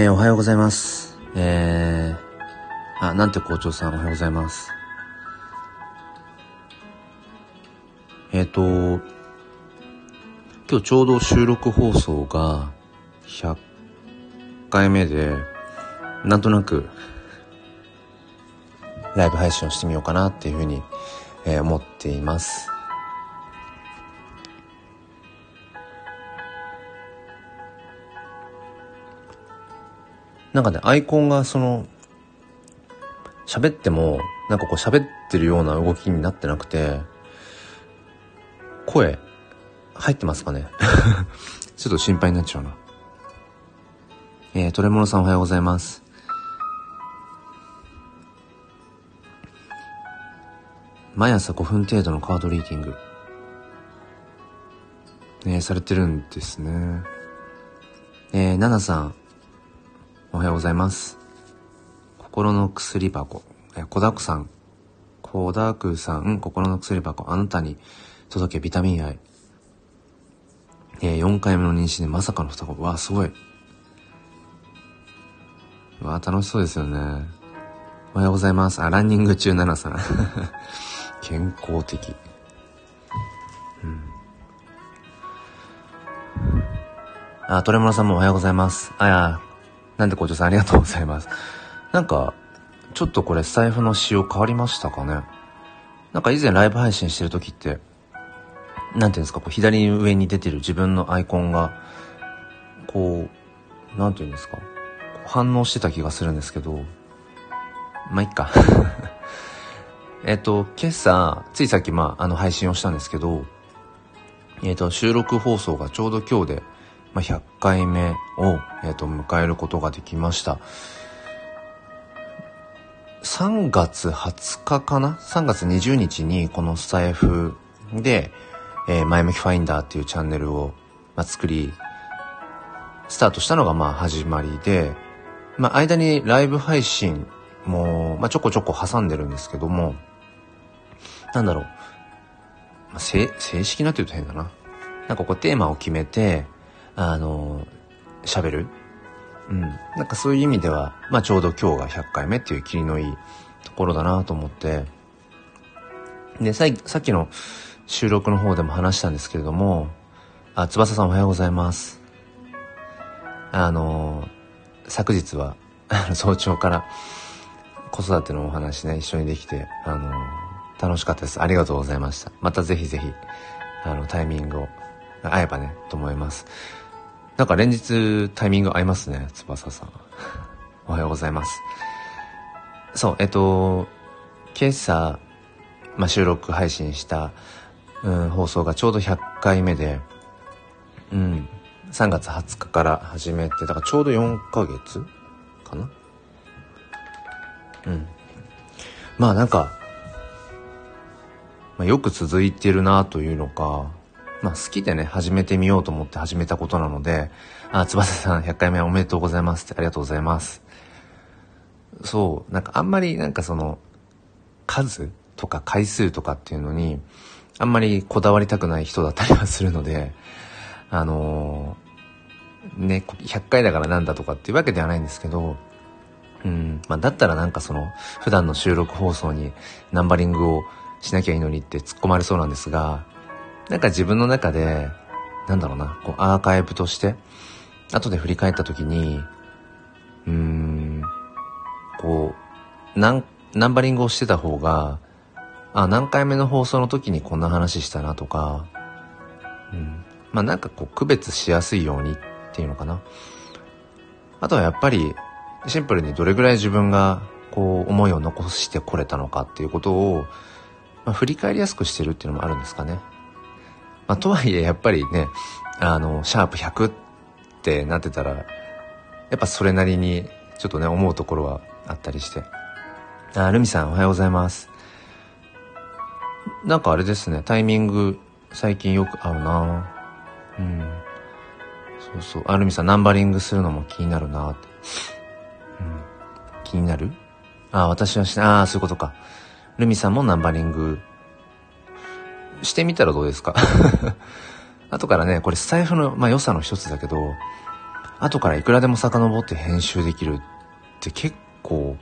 えー、おはようございます。えー、あ、なんて校長さんおはようございます。えっ、ー、と、今日ちょうど収録放送が100回目で、なんとなく、ライブ配信をしてみようかなっていうふうに、えー、思っています。なんかね、アイコンがその、喋っても、なんかこう喋ってるような動きになってなくて、声、入ってますかね？ちょっと心配になっちゃうな。えー、トレモロさんおはようございます。毎朝5分程度のカードリーディング。えー、されてるんですね。えー、ナナさん、おはようございます。心の薬箱、え、小田区さん、小田区さん、心の薬箱、あなたに届けビタミン愛。えー、4回目の妊娠でまさかの双子。わあ、すごい。わあ、楽しそうですよね。おはようございます。あ、ランニング中7さん。健康的。うん。あ、トレモロさんもおはようございます。あや、なんで校長さんありがとうございます。なんか、ちょっとこれスタイフの仕様変わりましたかね。なんか以前ライブ配信してる時って、なんていうんですか、こう左上に出てる自分のアイコンが、こう、なんていうんですか、反応してた気がするんですけど、まあ、いっか。えっと、今朝、ついさっきまあ、あの配信をしたんですけど、えっと、収録放送がちょうど今日で、まあ、100回目を、えっと、迎えることができました。3月20日かな ?3 月20日にこのスタイフで、えー、前向きファインダーっていうチャンネルを、まあ、作り、スタートしたのがまあ始まりで、まあ間にライブ配信も、まあちょこちょこ挟んでるんですけども、なんだろう、まあ、正式なって言うと変だな。なんかこうテーマを決めて、あの、喋る？うん。なんかそういう意味では、まあちょうど今日が100回目っていう霧のいいところだなと思って、で、さっきの収録の方でも話したんですけれども、あ、翼さんおはようございます。あの、昨日は、早朝から子育てのお話ね、一緒にできて、あの、楽しかったです。ありがとうございました。またぜひぜひ、あの、タイミングを合えばね、と思います。なんか連日タイミング合いますね、翼さん。おはようございます。そう、えっと、今朝、まあ、収録配信したうん、放送がちょうど100回目で、うん、3月20日から始めて、だからちょうど4ヶ月かな？うん。まあなんか、まあ、よく続いてるなというのか、まあ好きでね、始めてみようと思って始めたことなので、あ、翼さん100回目おめでとうございますってありがとうございます。そう、なんかあんまりなんかその、数とか回数とかっていうのに、あんまりこだわりたくない人だったりはするので、あのー、ね、100回だからなんだとかっていうわけではないんですけど、うん、まあだったらなんかその、普段の収録放送にナンバリングをしなきゃいいのにって突っ込まれそうなんですが、なんか自分の中で、なんだろうな、こうアーカイブとして、後で振り返った時に、うーん、こう、ナン、ナンバリングをしてた方が、あ、何回目の放送の時にこんな話したなとか、うん。まあなんかこう区別しやすいようにっていうのかな。あとはやっぱりシンプルにどれぐらい自分がこう思いを残してこれたのかっていうことを、まあ、振り返りやすくしてるっていうのもあるんですかね。まあとはいえやっぱりね、あの、シャープ100ってなってたら、やっぱそれなりにちょっとね思うところはあったりして。あ、ルミさんおはようございます。なんかあれですね、タイミング最近よく合うなうん。そうそう。アルミさん、ナンバリングするのも気になるなって。うん。気になる？ああ、私はしないああ、そういうことか。ルミさんもナンバリングしてみたらどうですか？後からね、これスタイフの、まあ、良さの一つだけど、後からいくらでも遡って編集できるって結構、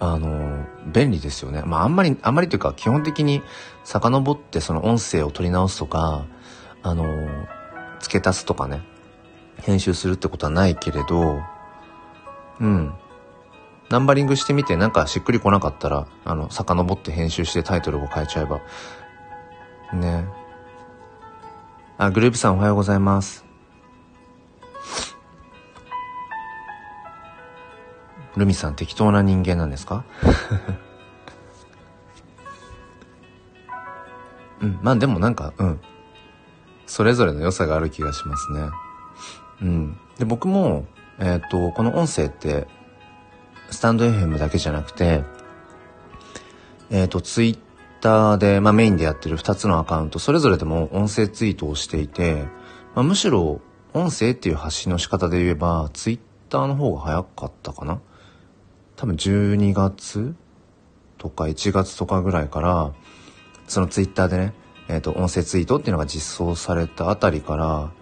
あの、便利ですよね。まああんまり、あんまりというか基本的に遡ってその音声を取り直すとか、あの、付け足すとかね、編集するってことはないけれど、うん。ナンバリングしてみてなんかしっくりこなかったら、あの、遡って編集してタイトルを変えちゃえば。ね。あ、グループさんおはようございます。ルミさん適当な人間なんですか？うん、まあでもなんか、うん。それぞれの良さがある気がしますね。うん。で、僕も、えっ、ー、と、この音声って、スタンド FM だけじゃなくて、えっ、ー、と、ツイッターで、まあメインでやってる2つのアカウント、それぞれでも音声ツイートをしていて、まあ、むしろ音声っていう発信の仕方で言えば、ツイッターの方が早かったかな？多分12月とか1月とかぐらいから、そのツイッターでね、えっ、ー、と、音声ツイートっていうのが実装されたあたりから、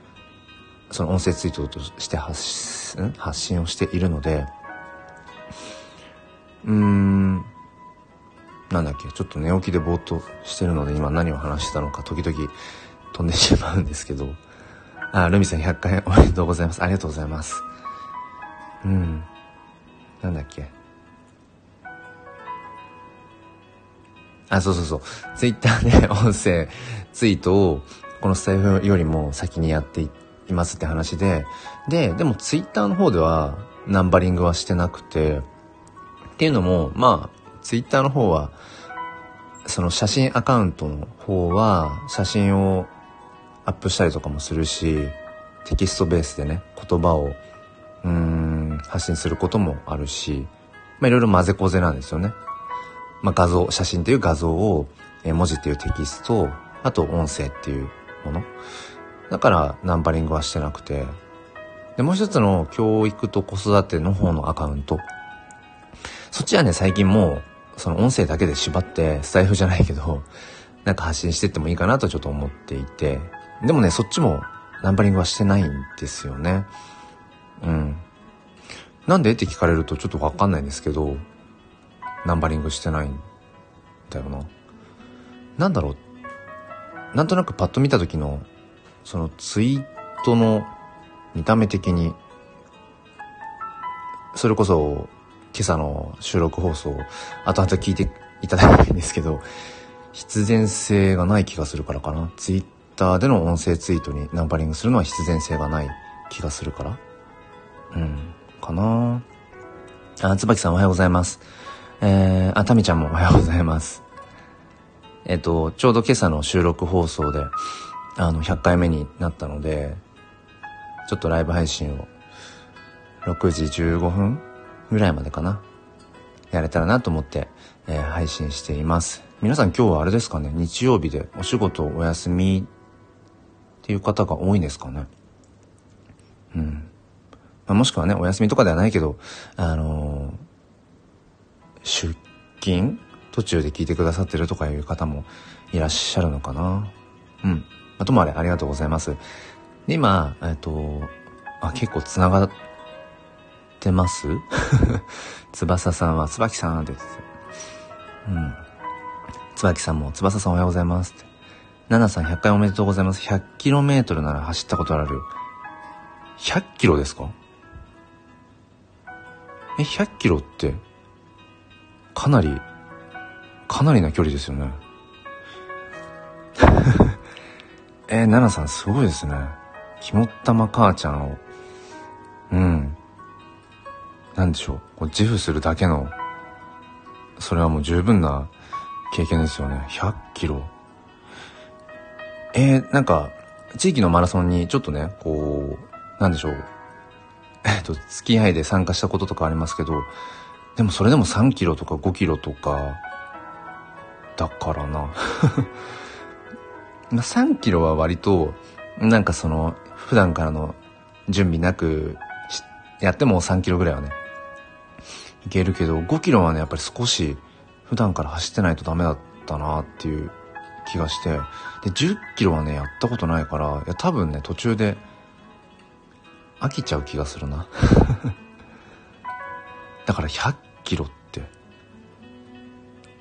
その音声ツイートとして発信をしているので、うーん、なんだっけ、ちょっと寝起きでぼーっとしてるので今何を話してたのか時々飛んでしまうんですけど、あ、ルミさん100回おめでとうございます。ありがとうございます。うん。なんだっけ。あ、そうそうそう。ツイッターで 音声ツイートをこのスタイフよりも先にやっていますって話で、で、でもツイッターの方ではナンバリングはしてなくて、っていうのも、まあ、ツイッターの方は、その写真アカウントの方は、写真をアップしたりとかもするし、テキストベースでね、言葉を、うん、発信することもあるし、まあいろいろ混ぜこぜなんですよね。まあ画像、写真っていう画像を、え文字っていうテキスト、あと音声っていうもの。だからナンバリングはしてなくて。で、もう一つの教育と子育ての方のアカウント。そっちはね、最近もう、その音声だけで縛って、スタイフじゃないけど、なんか発信してってもいいかなとちょっと思っていて。でもね、そっちもナンバリングはしてないんですよね。うん。なんでって聞かれるとちょっとわかんないんですけど、ナンバリングしてないんだよな。なんだろう。なんとなくパッと見た時の、そのツイートの見た目的に、それこそ今朝の収録放送、後々聞いていただきたいんですけど、必然性がない気がするからかな。ツイッターでの音声ツイートにナンバリングするのは必然性がない気がするから。うん、かなあ、椿さんおはようございます。えー、あ、たみちゃんもおはようございます。えっと、ちょうど今朝の収録放送で、あの、100回目になったので、ちょっとライブ配信を、6時15分ぐらいまでかな。やれたらなと思って、えー、配信しています。皆さん今日はあれですかね、日曜日でお仕事お休みっていう方が多いんですかね。うん。まあ、もしくはね、お休みとかではないけど、あのー、出勤？途中で聞いてくださってるとかいう方もいらっしゃるのかな。うん。あともあれ、ありがとうございます。で、今、えっと、あ、結構繋がっってます？翼さんは、椿さんです。うん。椿さんも、翼さんおはようございますって。ナナさん100回おめでとうございます。100km なら走ったことある。100キロですか？え、100キロって、かなり、かなりな距離ですよね。えー、ナナさんすごいですね。肝っ玉母ちゃんを、なんでしょう、こう自負するだけの、それはもう十分な経験ですよね。100キロ。えー、なんか、地域のマラソンにちょっとね、こう、なんでしょう。えっと、付き合いで参加したこととかありますけど、でもそれでも3キロとか5キロとか、だからな。ま3キロは割と、なんかその、普段からの準備なく、やっても3キロぐらいはね、いけるけど、5キロはね、やっぱり少し普段から走ってないとダメだったなっていう気がして、で、10キロはね、やったことないから、いや、多分ね、途中で、飽きちゃう気がするな。だから100キロって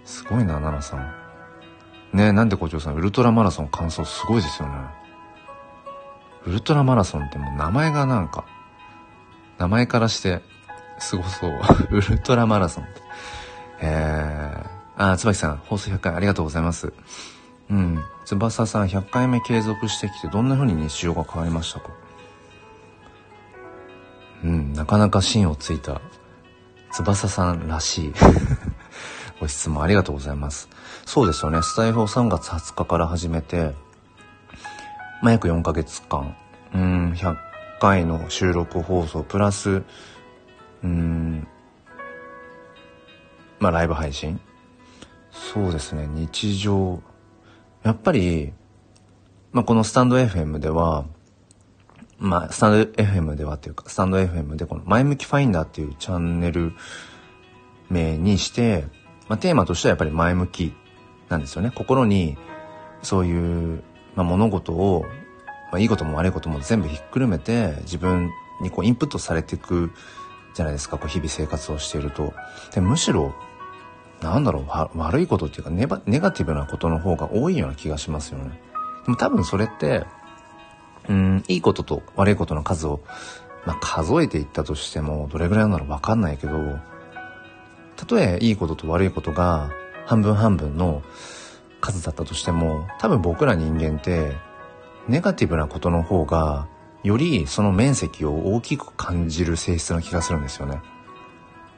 すごいな奈々さん。ねなんで校長さんウルトラマラソン完走すごいですよね。ウルトラマラソンってもう名前がなんか名前からしてすごそう。ウルトラマラソン。えー、あ椿さん放送100回ありがとうございます。うん。翼さん100回目継続してきてどんな風に日常が変わりましたか？うんなかなか芯をついた翼さんらしい ご質問ありがとうございます。そうですよね。スタイフを3月20日から始めて、まあ、約4ヶ月間、うん、100回の収録放送、プラス、うん、まあ、ライブ配信？そうですね、日常。やっぱり、まあ、このスタンド FM では、まあ、スタンド FM ではっていうか、スタンド FM でこの前向きファインダーっていうチャンネル名にして、まあ、テーマとしてはやっぱり前向きなんですよね。心にそういう、まあ、物事を、まあ、いいことも悪いことも全部ひっくるめて自分にこうインプットされていくじゃないですか、こう日々生活をしていると。でむしろ、なんだろう、悪いことっていうかネバ、ネガティブなことの方が多いような気がしますよね。でも多分それって、うん、いいことと悪いことの数を、まあ、数えていったとしても、どれぐらいなのかわかんないけど、たとえいいことと悪いことが半分半分の数だったとしても、多分僕ら人間って、ネガティブなことの方が、よりその面積を大きく感じる性質な気がするんですよね。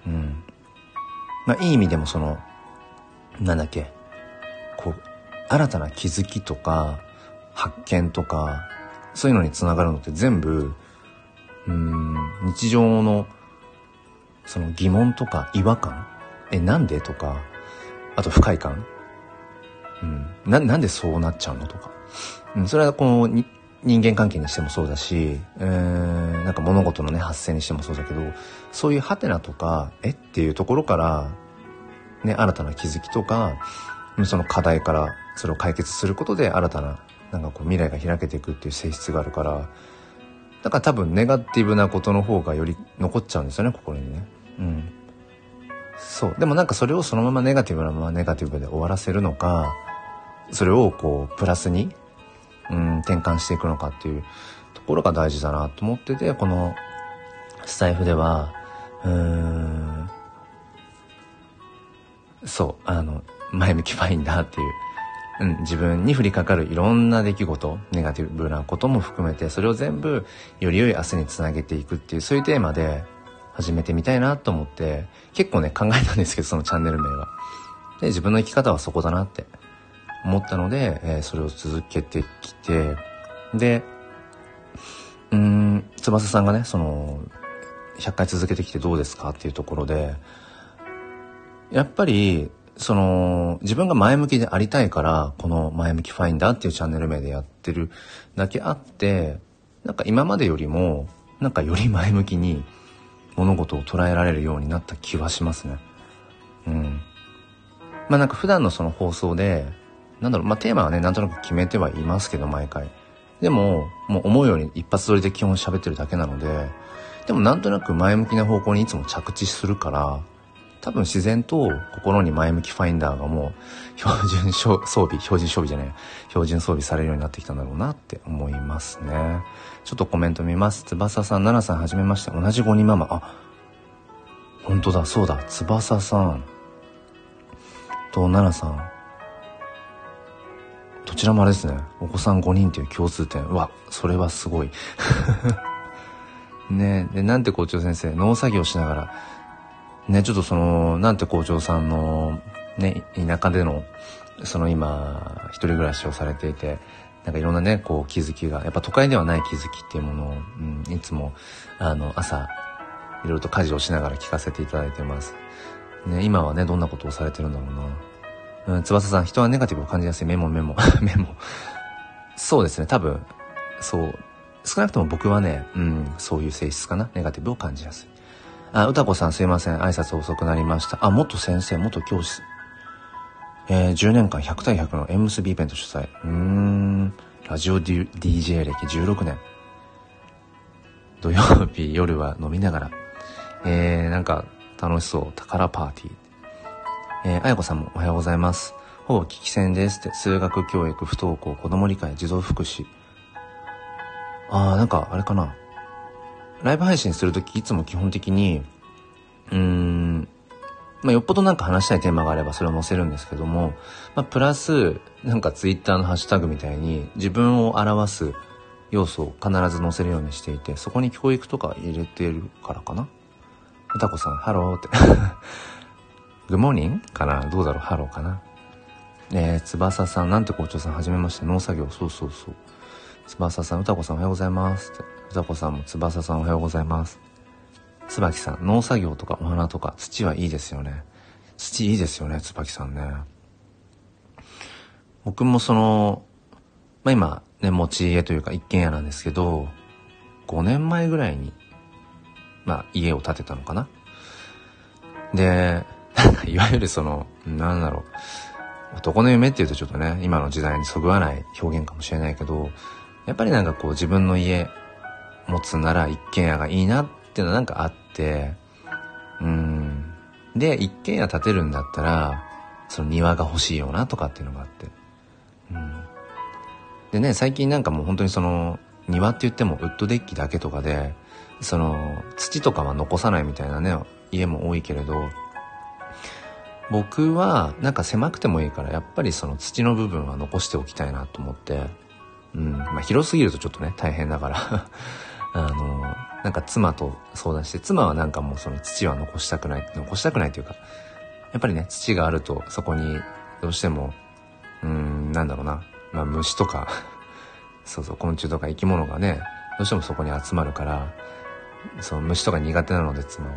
うん。まあ、いい意味でもその、なんだっけ、こう、新たな気づきとか、発見とか、そういうのにつながるのって全部、うん、日常の、その疑問とか違和感え、なんでとか、あと不快感うん。な、なんでそうなっちゃうのとか。うん、それはこの人間関係にしてもそうだし、えー、なんか物事のね、発生にしてもそうだけど、そういうハテナとか、えっていうところから、ね、新たな気づきとか、その課題からそれを解決することで新たな、なんかこう未来が開けていくっていう性質があるから、だから多分ネガティブなことの方がより残っちゃうんですよね、心にね。うん。そう。でもなんかそれをそのままネガティブなままネガティブで終わらせるのか、それをこう、プラスに、うん、転換していくのかっていうところが大事だなと思ってて、このスタイフでは、うーん、そう、あの、前向きファインダーっていう、うん、自分に降りかかるいろんな出来事、ネガティブなことも含めて、それを全部より良い明日につなげていくっていう、そういうテーマで、始めてみたいなと思って、結構ね、考えたんですけど、そのチャンネル名は。で、自分の生き方はそこだなって思ったので、えー、それを続けてきて、で、うん、翼さんがね、その、100回続けてきてどうですかっていうところで、やっぱり、その、自分が前向きでありたいから、この前向きファインダーっていうチャンネル名でやってるだけあって、なんか今までよりも、なんかより前向きに、物事を捉えられるようになった気はしますね。うん。まあなんか普段のその放送で、なんだろう、まあテーマはね、なんとなく決めてはいますけど、毎回。でも、もう思うように一発撮りで基本喋ってるだけなので、でもなんとなく前向きな方向にいつも着地するから、多分自然と心に前向きファインダーがもう標準装備、標準装備じゃない、標準装備されるようになってきたんだろうなって思いますね。ちょっとコメント見ます。翼さん、奈々さんはじめまして。同じ5人ママ。あ、本当だ、そうだ。翼さんと奈々さん。どちらもあれですね。お子さん5人っていう共通点。うわ、それはすごい。ねで、なんて校長先生、農作業しながら、ね、ちょっとその、なんて校長さんの、ね、田舎での、その今、一人暮らしをされていて、なんかいろんなね、こう気づきが、やっぱ都会ではない気づきっていうものを、うん、いつも、あの、朝、いろいろと家事をしながら聞かせていただいてます。ね、今はね、どんなことをされてるんだろうな。うん、翼さん、人はネガティブを感じやすいメモメモ、メモ。そうですね、多分、そう。少なくとも僕はね、うん、そういう性質かな。ネガティブを感じやすい。あ、歌子さんすいません。挨拶遅くなりました。あ、元先生、元教師。えー、10年間100対100の縁結びイベント主催。うーん、ラジオ DJ 歴16年。土曜日夜は飲みながら、えー、なんか楽しそう、宝パーティー。えー、あやこさんもおはようございます。ほぼ聞き戦ですって、数学教育、不登校、子供理解、児童福祉。あー、なんかあれかな。ライブ配信するときいつも基本的に、うーん、まあ、よっぽどなんか話したいテーマがあればそれを載せるんですけども、まあ、プラス、なんかツイッターのハッシュタグみたいに自分を表す要素を必ず載せるようにしていて、そこに教育とか入れてるからかな。歌子さん、ハローって。 Good morning かなどうだろう？ハローかな？えー、翼さん、なんて校長さん、はじめまして、農作業、そうそうそう。翼さん、歌子さん、おはようございます。歌子さんも、翼さん、おはようございます。椿さん、農作業とかお花とか土はいいですよね。土いいですよね、椿さんね。僕もその、まあ、今、ね、持ち家というか一軒家なんですけど、5年前ぐらいに、まあ、家を建てたのかな。で、いわゆるその、なんだろう、男の夢っていうとちょっとね、今の時代にそぐわない表現かもしれないけど、やっぱりなんかこう自分の家持つなら一軒家がいいなっていうのはなんかあって、うん。で、一軒家建てるんだったら、その庭が欲しいよなとかっていうのがあって。うん。でね、最近なんかもう本当にその、庭って言ってもウッドデッキだけとかで、その、土とかは残さないみたいなね、家も多いけれど、僕はなんか狭くてもいいからやっぱりその土の部分は残しておきたいなと思って、うん、まあ広すぎるとちょっとね、大変だから。あの、なんか妻と相談して、妻はなんかもうその土は残したくない、残したくないというか、やっぱりね、土があるとそこにどうしても、うん、なんだろうな、まあ虫とか そうそう、昆虫とか生き物がね、どうしてもそこに集まるから、そう、虫とか苦手なので妻は。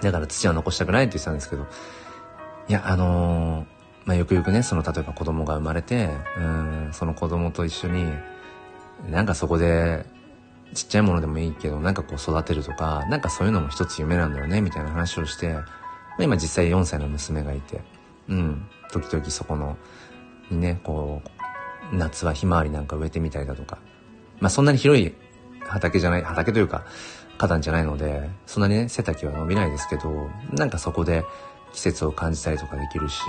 だから土は残したくないって言ってたんですけど、いや、あのー、まあ、よくよくね、その、例えば子供が生まれて、うん、その子供と一緒に、なんかそこで、ちっちゃいものでもいいけど、なんかこう育てるとか、なんかそういうのも一つ夢なんだよね、みたいな話をして、まあ、今実際4歳の娘がいて、うん、時々そこの、にね、こう、夏はひまわりなんか植えてみたりだとか、まあそんなに広い畑じゃない、畑というか、花壇じゃないので、そんなにね、背丈は伸びないですけど、なんかそこで季節を感じたりとかできるし、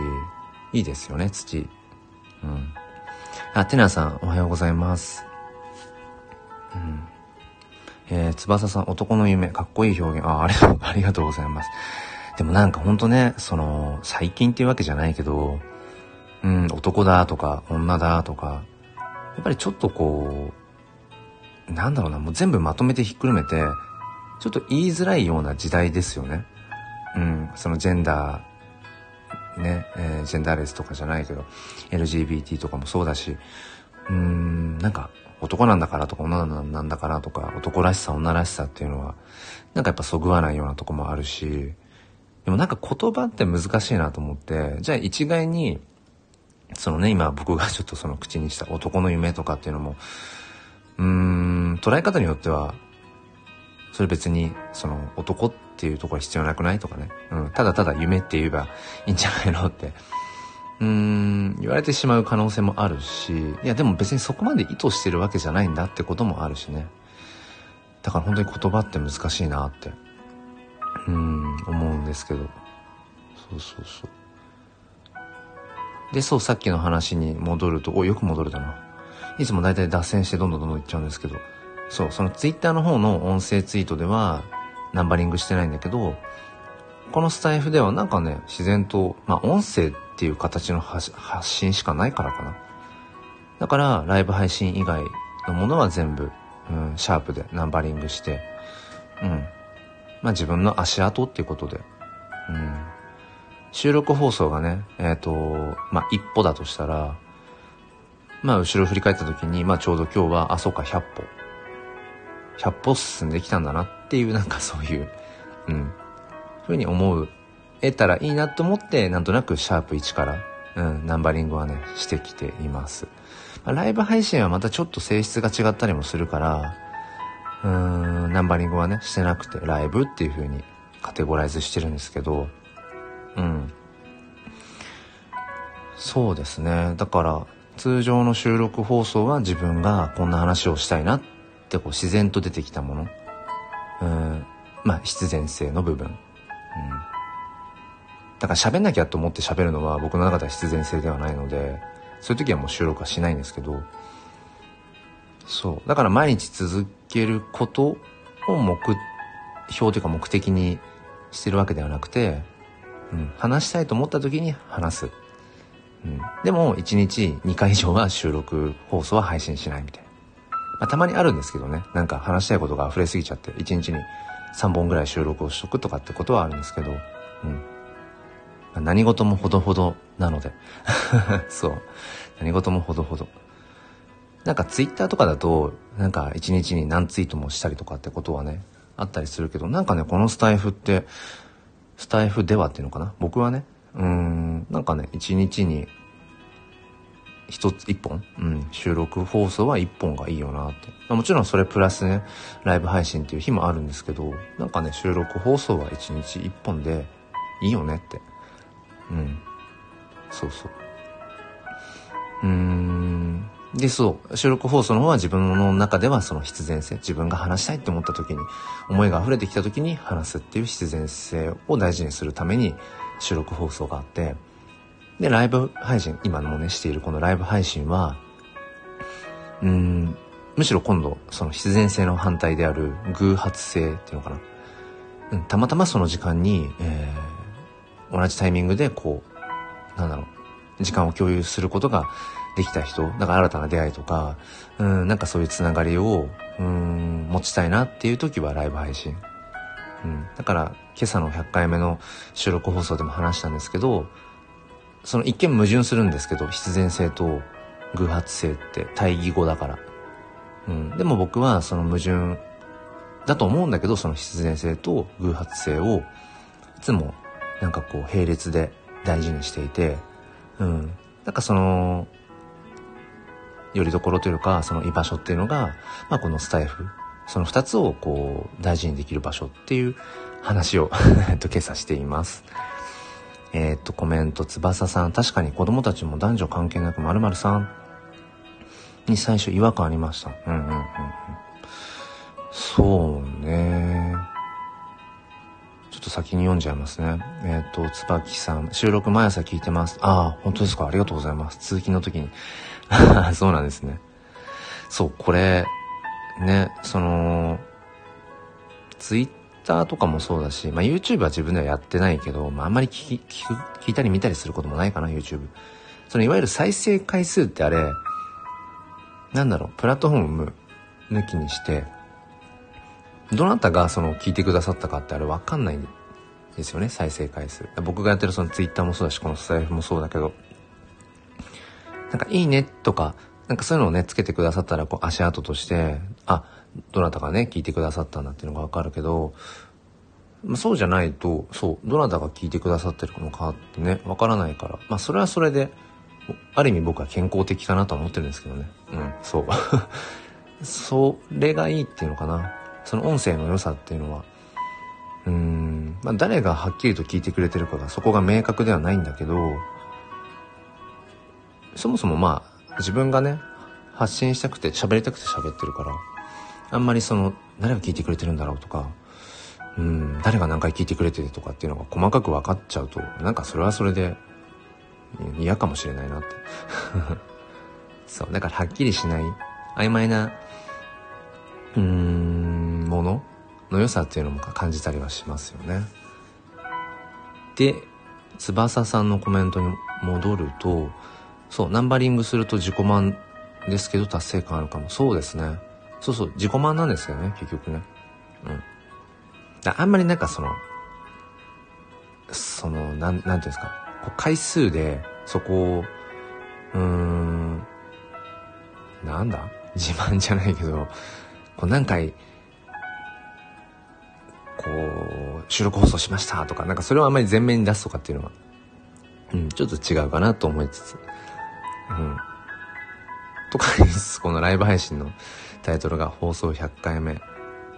いいですよね、土。うん。あ、テナさん、おはようございます。うん。えー、翼さん、男の夢、かっこいい表現。あ、ありがとう、ありがとうございます。でもなんかほんとね、その、最近っていうわけじゃないけど、うん、男だとか、女だとか、やっぱりちょっとこう、なんだろうな、もう全部まとめてひっくるめて、ちょっと言いづらいような時代ですよね。うん、そのジェンダー、ね、えー、ジェンダーレスとかじゃないけど、LGBT とかもそうだし、うーん、なんか、男なんだからとか女なんだからとか、男らしさ、女らしさっていうのは、なんかやっぱそぐわないようなとこもあるし、でもなんか言葉って難しいなと思って、じゃあ一概に、そのね、今僕がちょっとその口にした男の夢とかっていうのも、うーん、捉え方によっては、それ別に、その男っていうところ必要なくない？とかね、うん、ただただ夢って言えば いいんじゃないの？って、うーん、言われてしまう可能性もあるし、いやでも別にそこまで意図してるわけじゃないんだってこともあるしね。だから本当に言葉って難しいなって、うん、思うんですけど。そうそうそう。で、そう、さっきの話に戻ると、お、よく戻るだな。いつも大体脱線してどんどんどんどんいっちゃうんですけど、そう、そのツイッターの方の音声ツイートでは、ナンバリングしてないんだけど、このスタイフではなんかね、自然と、まあ音声っていう形の発信しかないからかな。だから、ライブ配信以外のものは全部、うん、シャープでナンバリングして、うん。まあ自分の足跡っていうことで、うん。収録放送がね、えっ、ー、と、まあ、一歩だとしたら、まあ、後ろ振り返った時に、まあ、ちょうど今日は、あ、そうか、100歩。100歩進んできたんだなっていう、なんかそういう、うん。そういうふうに思う、得たらいいなと思って、なんとなくシャープ1から、うん、ナンバリングはね、してきています。まあ、ライブ配信はまたちょっと性質が違ったりもするから、うーん、ナンバリングはね、してなくて、ライブっていう風にカテゴライズしてるんですけど、うん。そうですね。だから、通常の収録放送は自分がこんな話をしたいなってこう自然と出てきたもの。うん。まあ必然性の部分、うん、だから喋んなきゃと思って喋るのは僕の中では必然性ではないのでそういう時はもう収録はしないんですけど。そう。だから毎日続けることを目標というか目的にしてるわけではなくて、うん、話したいと思った時に話す、うん、でも1日2回以上は収録放送は配信しないみたいな、まあ、たまにあるんですけどね。なんか話したいことが溢れすぎちゃって1日に3本ぐらい収録をしとくとかってことはあるんですけど、うん。何事もほどほどなので。そう。何事もほどほど。なんかツイッターとかだと、なんか一日に何ツイートもしたりとかってことはね、あったりするけど、なんかね、このスタイフって、スタイフではっていうのかな？僕はね、うーん、なんかね、一日に一つ、一本？うん、収録放送は一本がいいよなって。もちろんそれプラスね、ライブ配信っていう日もあるんですけど、なんかね、収録放送は一日一本でいいよねって。うん。そうそう。うーん。で、そう、収録放送の方は自分の中ではその必然性、自分が話したいって思った時に、思いが溢れてきた時に話すっていう必然性を大事にするために収録放送があって、で、ライブ配信、今もね、しているこのライブ配信は、うん、むしろ今度、その必然性の反対である偶発性っていうのかな。うん、たまたまその時間に、えー同じタイミングでこう、なんだろう、時間を共有することができた人、だから新たな出会いとか、うん、なんかそういうつながりを、うん、持ちたいなっていう時はライブ配信。うん、だから今朝の100回目の収録放送でも話したんですけど、その一見矛盾するんですけど、必然性と偶発性って対義語だから。うん、でも僕はその矛盾だと思うんだけど、その必然性と偶発性をいつもなんかこう並列で大事にしていて、うん。なんかその、よりどころというか、その居場所っていうのが、まあこのスタイフ、その二つをこう大事にできる場所っていう話をえ っと、今朝しています。えー、っと、コメント、翼さん、確かに子供たちも男女関係なく〇〇さんに最初違和感ありました。うんうんうんうん。そうね。と先に読んじゃいますね。えっ、ー、と、椿さん、収録毎朝聞いてます。ああ、本当ですかありがとうございます。通勤の時に。そうなんですね。そう、これ、ね、その、ツイッターとかもそうだし、まあ YouTube は自分ではやってないけど、まああんまり聞き、聞いたり見たりすることもないかな、YouTube。そのいわゆる再生回数ってあれ、なんだろう、プラットフォーム抜きにして、どなたがその聞いてくださったかってあれわかんないんですよね、再生回数。僕がやってるその Twitter もそうだし、このスタイフもそうだけど、なんかいいねとか、なんかそういうのをね、つけてくださったら、こう足跡として、あ、どなたがね、聞いてくださったんだっていうのがわかるけど、まあ、そうじゃないと、そう、どなたが聞いてくださってるのかってね、わからないから、まあそれはそれで、ある意味僕は健康的かなとは思ってるんですけどね。うん、そう。それがいいっていうのかな。その音声の良さっていうのは、うーん、まあ、誰がはっきりと聞いてくれてるかがそこが明確ではないんだけど、そもそもまあ、自分がね、発信したくて喋りたくて喋ってるから、あんまりその、誰が聞いてくれてるんだろうとか、うん、誰が何回聞いてくれてるとかっていうのが細かく分かっちゃうと、なんかそれはそれで嫌かもしれないなって。そう、だからはっきりしない、曖昧な、うーん、ものの良さっていうのも感じたりはしますよね。で、翼さんのコメントに戻ると、そう、ナンバリングすると自己満ですけど達成感あるかも。そうですね。そうそう、自己満なんですよね、結局ね。うん。あんまりなんかその、その、なん、なんていうんですか、こう回数でそこを、うーん、なんだ？自慢じゃないけど、こう何回こう、収録放送しましたとか、なんかそれをあんまり前面に出すとかっていうのは、うん、ちょっと違うかなと思いつつ、うん。とか。このライブ配信のタイトルが放送100回目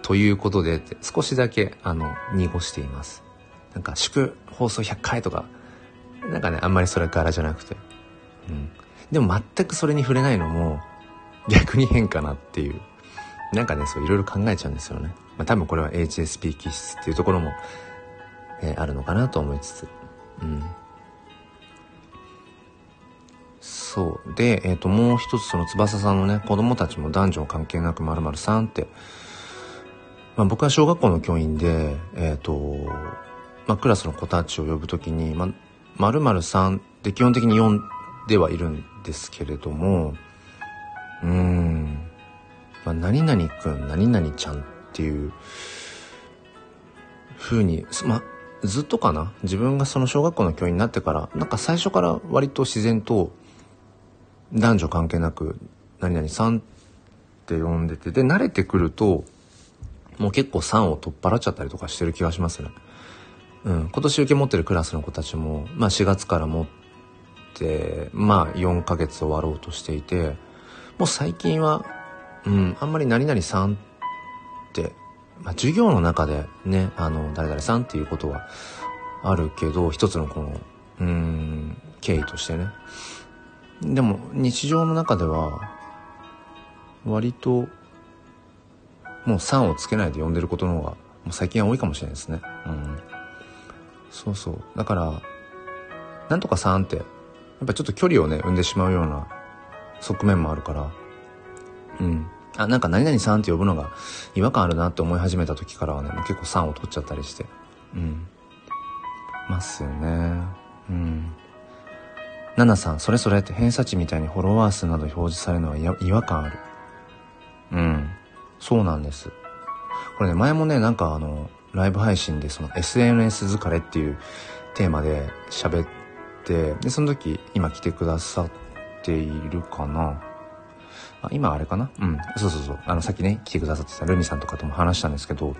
ということでって少しだけあの濁しています。なんか祝放送100回とか、なんかね、あんまりそれからじゃなくて。うん。でも全くそれに触れないのも逆に変かなっていう。なんかね、そういろいろ考えちゃうんですよね。まあ多分これは HSP 気質っていうところも、えー、あるのかなと思いつつ。うん。そう。で、えっ、ー、と、もう一つその翼さんのね、子供たちも男女関係なく〇〇さんって、まあ僕は小学校の教員で、えっ、ー、と、まあクラスの子たちを呼ぶときに、まあ、〇〇さんって基本的に呼んではいるんですけれども、うーん、まあ、何々くん、何々ちゃんっていう風に、まあ、ずっとかな？自分がその小学校の教員になってから、なんか最初から割と自然と、男女関係なく、何々さんって呼んでて、で、慣れてくると、もう結構3を取っ払っちゃったりとかしてる気がしますね。うん。今年受け持ってるクラスの子たちも、まあ4月から持って、まあ4ヶ月終わろうとしていて、もう最近は、うん、あんまり何々さんって、まあ授業の中でね、あの、誰々さんっていうことはあるけど、一つのこの、うん、経緯としてね。でも日常の中では割ともう3をつけないで呼んでることの方がもう最近は多いかもしれないですね。うん。そうそう。だから、なんとか3って、やっぱちょっと距離をね、生んでしまうような側面もあるから、うん。あ、なんか何々さんって呼ぶのが違和感あるなって思い始めた時からはね、もう結構3を取っちゃったりして、うん。ますよね。うん。ナナさん、それそれって偏差値みたいにフォロワー数など表示されるのは違和感ある。うん。そうなんです。これね、前もね、なんかあの、ライブ配信でその SNS 疲れっていうテーマで喋って、で、その時今来てくださっているかなあ、今あれかな？うん。そうそうそう。あの、さっきね、来てくださってたルミさんとかとも話したんですけど、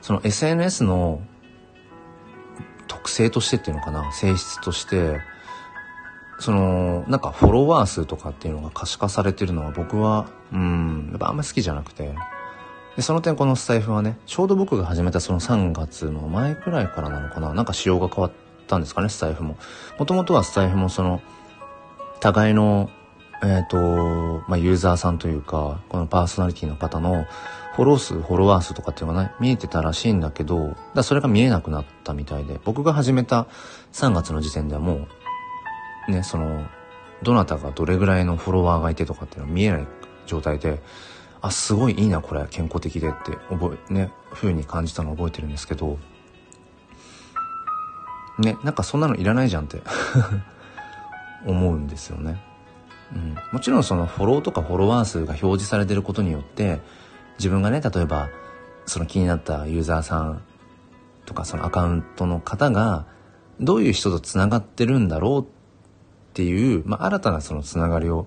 その SNS の特性としてっていうのかな？性質として、その、なんかフォロワー数とかっていうのが可視化されてるのは僕は、うん、やっぱあんまり好きじゃなくて。で、その点このスタイフはね、ちょうど僕が始めたその3月の前くらいからなのかななんか仕様が変わったんですかね、スタイフも。もともとはスタイフもその、互いの、えっ、ー、と、まあ、ユーザーさんというか、このパーソナリティの方のフォロー数、フォロワー数とかっていうのがね、見えてたらしいんだけど、だそれが見えなくなったみたいで、僕が始めた3月の時点ではもう、ね、その、どなたがどれぐらいのフォロワーがいてとかっていうのは見えない状態で、あ、すごいいいな、これ、健康的でって覚え、ね、風に感じたのを覚えてるんですけど、ね、なんかそんなのいらないじゃんって 思うんですよね。うん。もちろんそのフォローとかフォロワー数が表示されてることによって、自分がね、例えば、その気になったユーザーさんとかそのアカウントの方が、どういう人と繋がってるんだろうっていう、まあ、新たなそのつながりを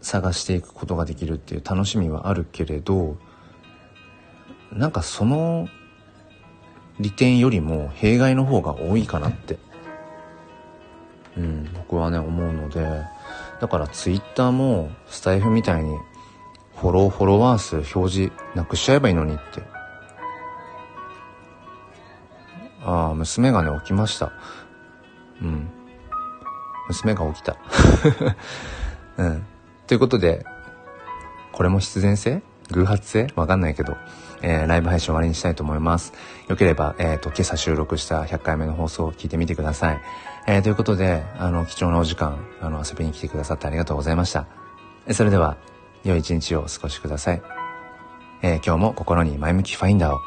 探していくことができるっていう楽しみはあるけれどなんかその利点よりも弊害の方が多いかなって、うん、僕はね思うので。だからツイッターもスタイフみたいにフォローフォロワー数表示なくしちゃえばいいのにって。ああ娘がね起きました。うん。娘が起きた。うん。ということで、これも必然性？偶発性？わかんないけど、えー、ライブ配信終わりにしたいと思います。よければ、えっ、ー、と、今朝収録した100回目の放送を聞いてみてください。えー、ということで、あの、貴重なお時間、あの、遊びに来てくださってありがとうございました。それでは、良い一日をお過ごしください。え、今日も心に前向きファインダーを。